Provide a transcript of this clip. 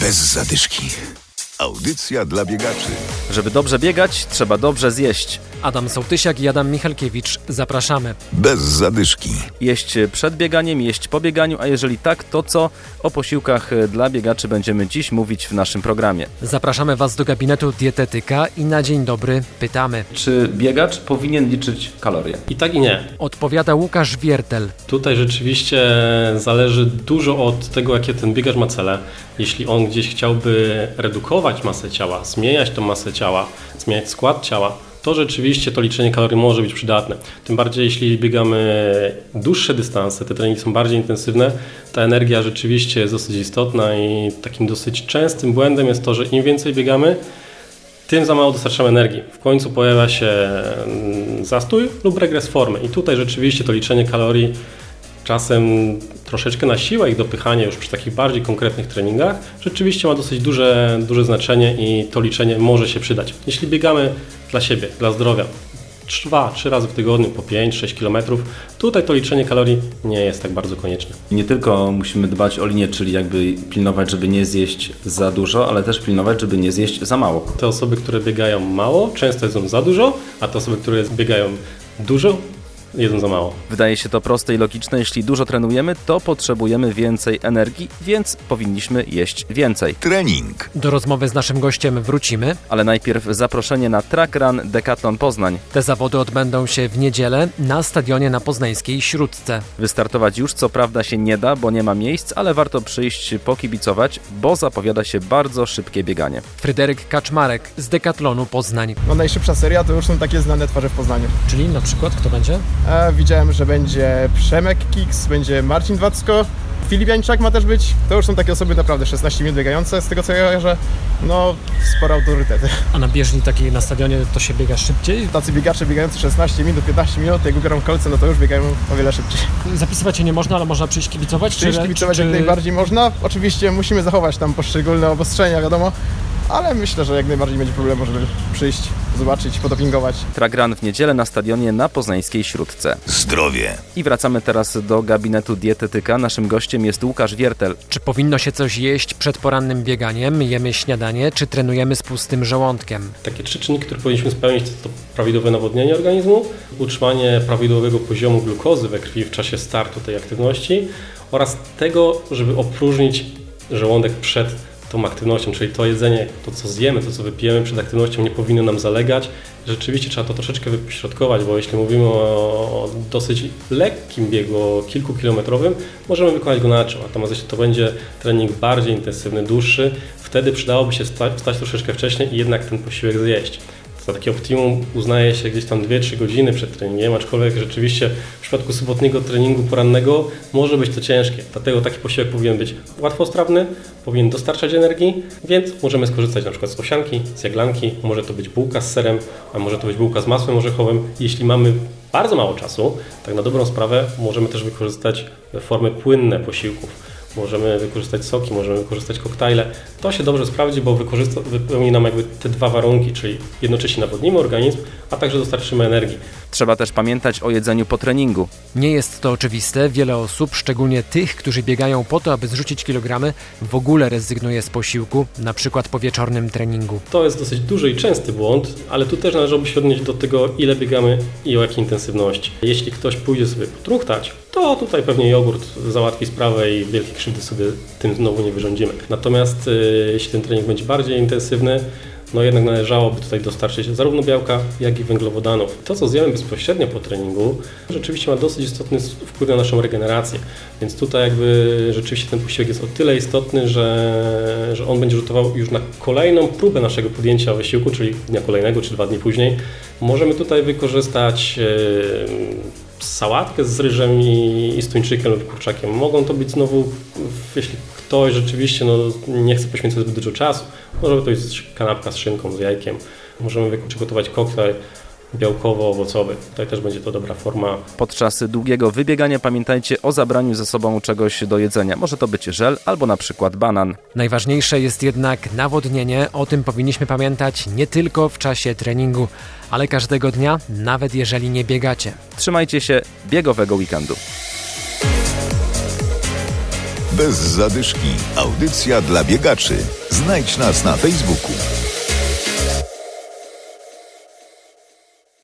Bez zadyszki. Audycja dla biegaczy. Żeby dobrze biegać, trzeba dobrze zjeść. Adam Sołtysiak i Adam Michalkiewicz. Zapraszamy. Bez zadyszki. Jeść przed bieganiem, jeść po bieganiu, a jeżeli tak, to co? O posiłkach dla biegaczy będziemy dziś mówić w naszym programie. Zapraszamy Was do gabinetu dietetyka i na dzień dobry pytamy. Czy biegacz powinien liczyć kalorie? I tak i nie. Odpowiada Łukasz Wiertel. Tutaj rzeczywiście zależy dużo od tego, jakie ten biegacz ma cele. Jeśli on gdzieś chciałby redukować masę ciała, zmieniać tą masę ciała, zmieniać skład ciała, to rzeczywiście to liczenie kalorii może być przydatne. Tym bardziej jeśli biegamy dłuższe dystanse, te treningi są bardziej intensywne, ta energia rzeczywiście jest dosyć istotna i takim dosyć częstym błędem jest to, że im więcej biegamy, tym za mało dostarczamy energii. W końcu pojawia się mm, zastój lub regres formy i tutaj rzeczywiście to liczenie kalorii czasem troszeczkę na siłę ich dopychanie już przy takich bardziej konkretnych treningach rzeczywiście ma dosyć duże, duże znaczenie i to liczenie może się przydać. Jeśli biegamy dla siebie, dla zdrowia, dwa, trzy razy w tygodniu po 5-6 km, tutaj to liczenie kalorii nie jest tak bardzo konieczne. Nie tylko musimy dbać o linię, czyli jakby pilnować, żeby nie zjeść za dużo, ale też pilnować, żeby nie zjeść za mało. Te osoby, które biegają mało, często jedzą za dużo, a te osoby, które biegają dużo, jedzą za mało. Wydaje się to proste i logiczne. Jeśli dużo trenujemy, to potrzebujemy więcej energii, więc powinniśmy jeść więcej. Trening. Do rozmowy z naszym gościem wrócimy. Ale najpierw zaproszenie na Track Run Decathlon Poznań. Te zawody odbędą się w niedzielę na stadionie na poznańskiej Śródce. Wystartować już co prawda się nie da, bo nie ma miejsc, ale warto przyjść pokibicować, bo zapowiada się bardzo szybkie bieganie. Fryderyk Kaczmarek z Decathlonu Poznań. No najszybsza seria to już są takie znane twarze w Poznaniu. Czyli na przykład kto będzie? E, widziałem, że będzie Przemek Kiks, będzie Marcin Wacko, Filip Jańczak ma też być. To już są takie osoby naprawdę 16 minut biegające, z tego co ja kojarzę. No, spore autorytety. A na bieżni takiej na stadionie to się biega szybciej? Tacy biegacze biegający 16 minut, 15 minut, jak ubiorą kolce, no to już biegają o wiele szybciej. Zapisywać się nie można, ale można przyjść kibicować? Przyjść kibicować jak najbardziej można. Oczywiście musimy zachować tam poszczególne obostrzenia, wiadomo. Ale myślę, że jak najbardziej będzie problemu, żeby przyjść, zobaczyć, podopingować. Track Run w niedzielę na stadionie na poznańskiej Śródce. Zdrowie. I wracamy teraz do gabinetu dietetyka. Naszym gościem jest Łukasz Wiertel. Czy powinno się coś jeść przed porannym bieganiem? Jemy śniadanie, czy trenujemy z pustym żołądkiem? Takie trzy czynniki, które powinniśmy spełnić, to, to prawidłowe nawodnienie organizmu, utrzymanie prawidłowego poziomu glukozy we krwi w czasie startu tej aktywności oraz tego, żeby opróżnić żołądek przed tą aktywnością, czyli to jedzenie, to co zjemy, to co wypijemy przed aktywnością nie powinno nam zalegać. Rzeczywiście trzeba to troszeczkę wyśrodkować, bo jeśli mówimy o dosyć lekkim biegu, kilkukilometrowym, możemy wykonać go na czym. Natomiast jeśli to będzie trening bardziej intensywny, dłuższy, wtedy przydałoby się stać, wstać troszeczkę wcześniej i jednak ten posiłek zjeść. Za takie optimum uznaje się gdzieś tam 2-3 godziny przed treningiem, aczkolwiek rzeczywiście w przypadku sobotniego treningu porannego może być to ciężkie. Dlatego taki posiłek powinien być łatwostrawny, powinien dostarczać energii, więc możemy skorzystać na przykład z owsianki, z jaglanki, może to być bułka z serem, a może to być bułka z masłem orzechowym. Jeśli mamy bardzo mało czasu, tak na dobrą sprawę możemy też wykorzystać formy płynne posiłków możemy wykorzystać soki, możemy wykorzystać koktajle. To się dobrze sprawdzi, bo wypełni nam jakby te dwa warunki, czyli jednocześnie nawodnimy organizm, a także dostarczymy energii. Trzeba też pamiętać o jedzeniu po treningu. Nie jest to oczywiste. Wiele osób, szczególnie tych, którzy biegają po to, aby zrzucić kilogramy, w ogóle rezygnuje z posiłku, na przykład po wieczornym treningu. To jest dosyć duży i częsty błąd, ale tu też należałoby się odnieść do tego, ile biegamy i o jakiej intensywności. Jeśli ktoś pójdzie sobie potruchtać, to tutaj pewnie jogurt załatwi sprawę i wielkie krzywdy sobie tym znowu nie wyrządzimy. Natomiast yy, jeśli ten trening będzie bardziej intensywny, no jednak należałoby tutaj dostarczyć zarówno białka, jak i węglowodanów. To, co zjemy bezpośrednio po treningu, rzeczywiście ma dosyć istotny wpływ na naszą regenerację. Więc tutaj jakby rzeczywiście ten posiłek jest o tyle istotny, że, że on będzie rzutował już na kolejną próbę naszego podjęcia wysiłku, czyli dnia kolejnego czy dwa dni później. Możemy tutaj wykorzystać yy, sałatkę z ryżem i, i z tuńczykiem lub kurczakiem. Mogą to być znowu, jeśli ktoś rzeczywiście no, nie chce poświęcać zbyt dużo czasu, może to być kanapka z szynką, z jajkiem. Możemy przygotować koktajl białkowo-owocowy. Tutaj też będzie to dobra forma. Podczas długiego wybiegania pamiętajcie o zabraniu ze sobą czegoś do jedzenia. Może to być żel albo na przykład banan. Najważniejsze jest jednak nawodnienie. O tym powinniśmy pamiętać nie tylko w czasie treningu, ale każdego dnia, nawet jeżeli nie biegacie. Trzymajcie się biegowego weekendu. Bez zadyszki. Audycja dla biegaczy. Znajdź nas na Facebooku.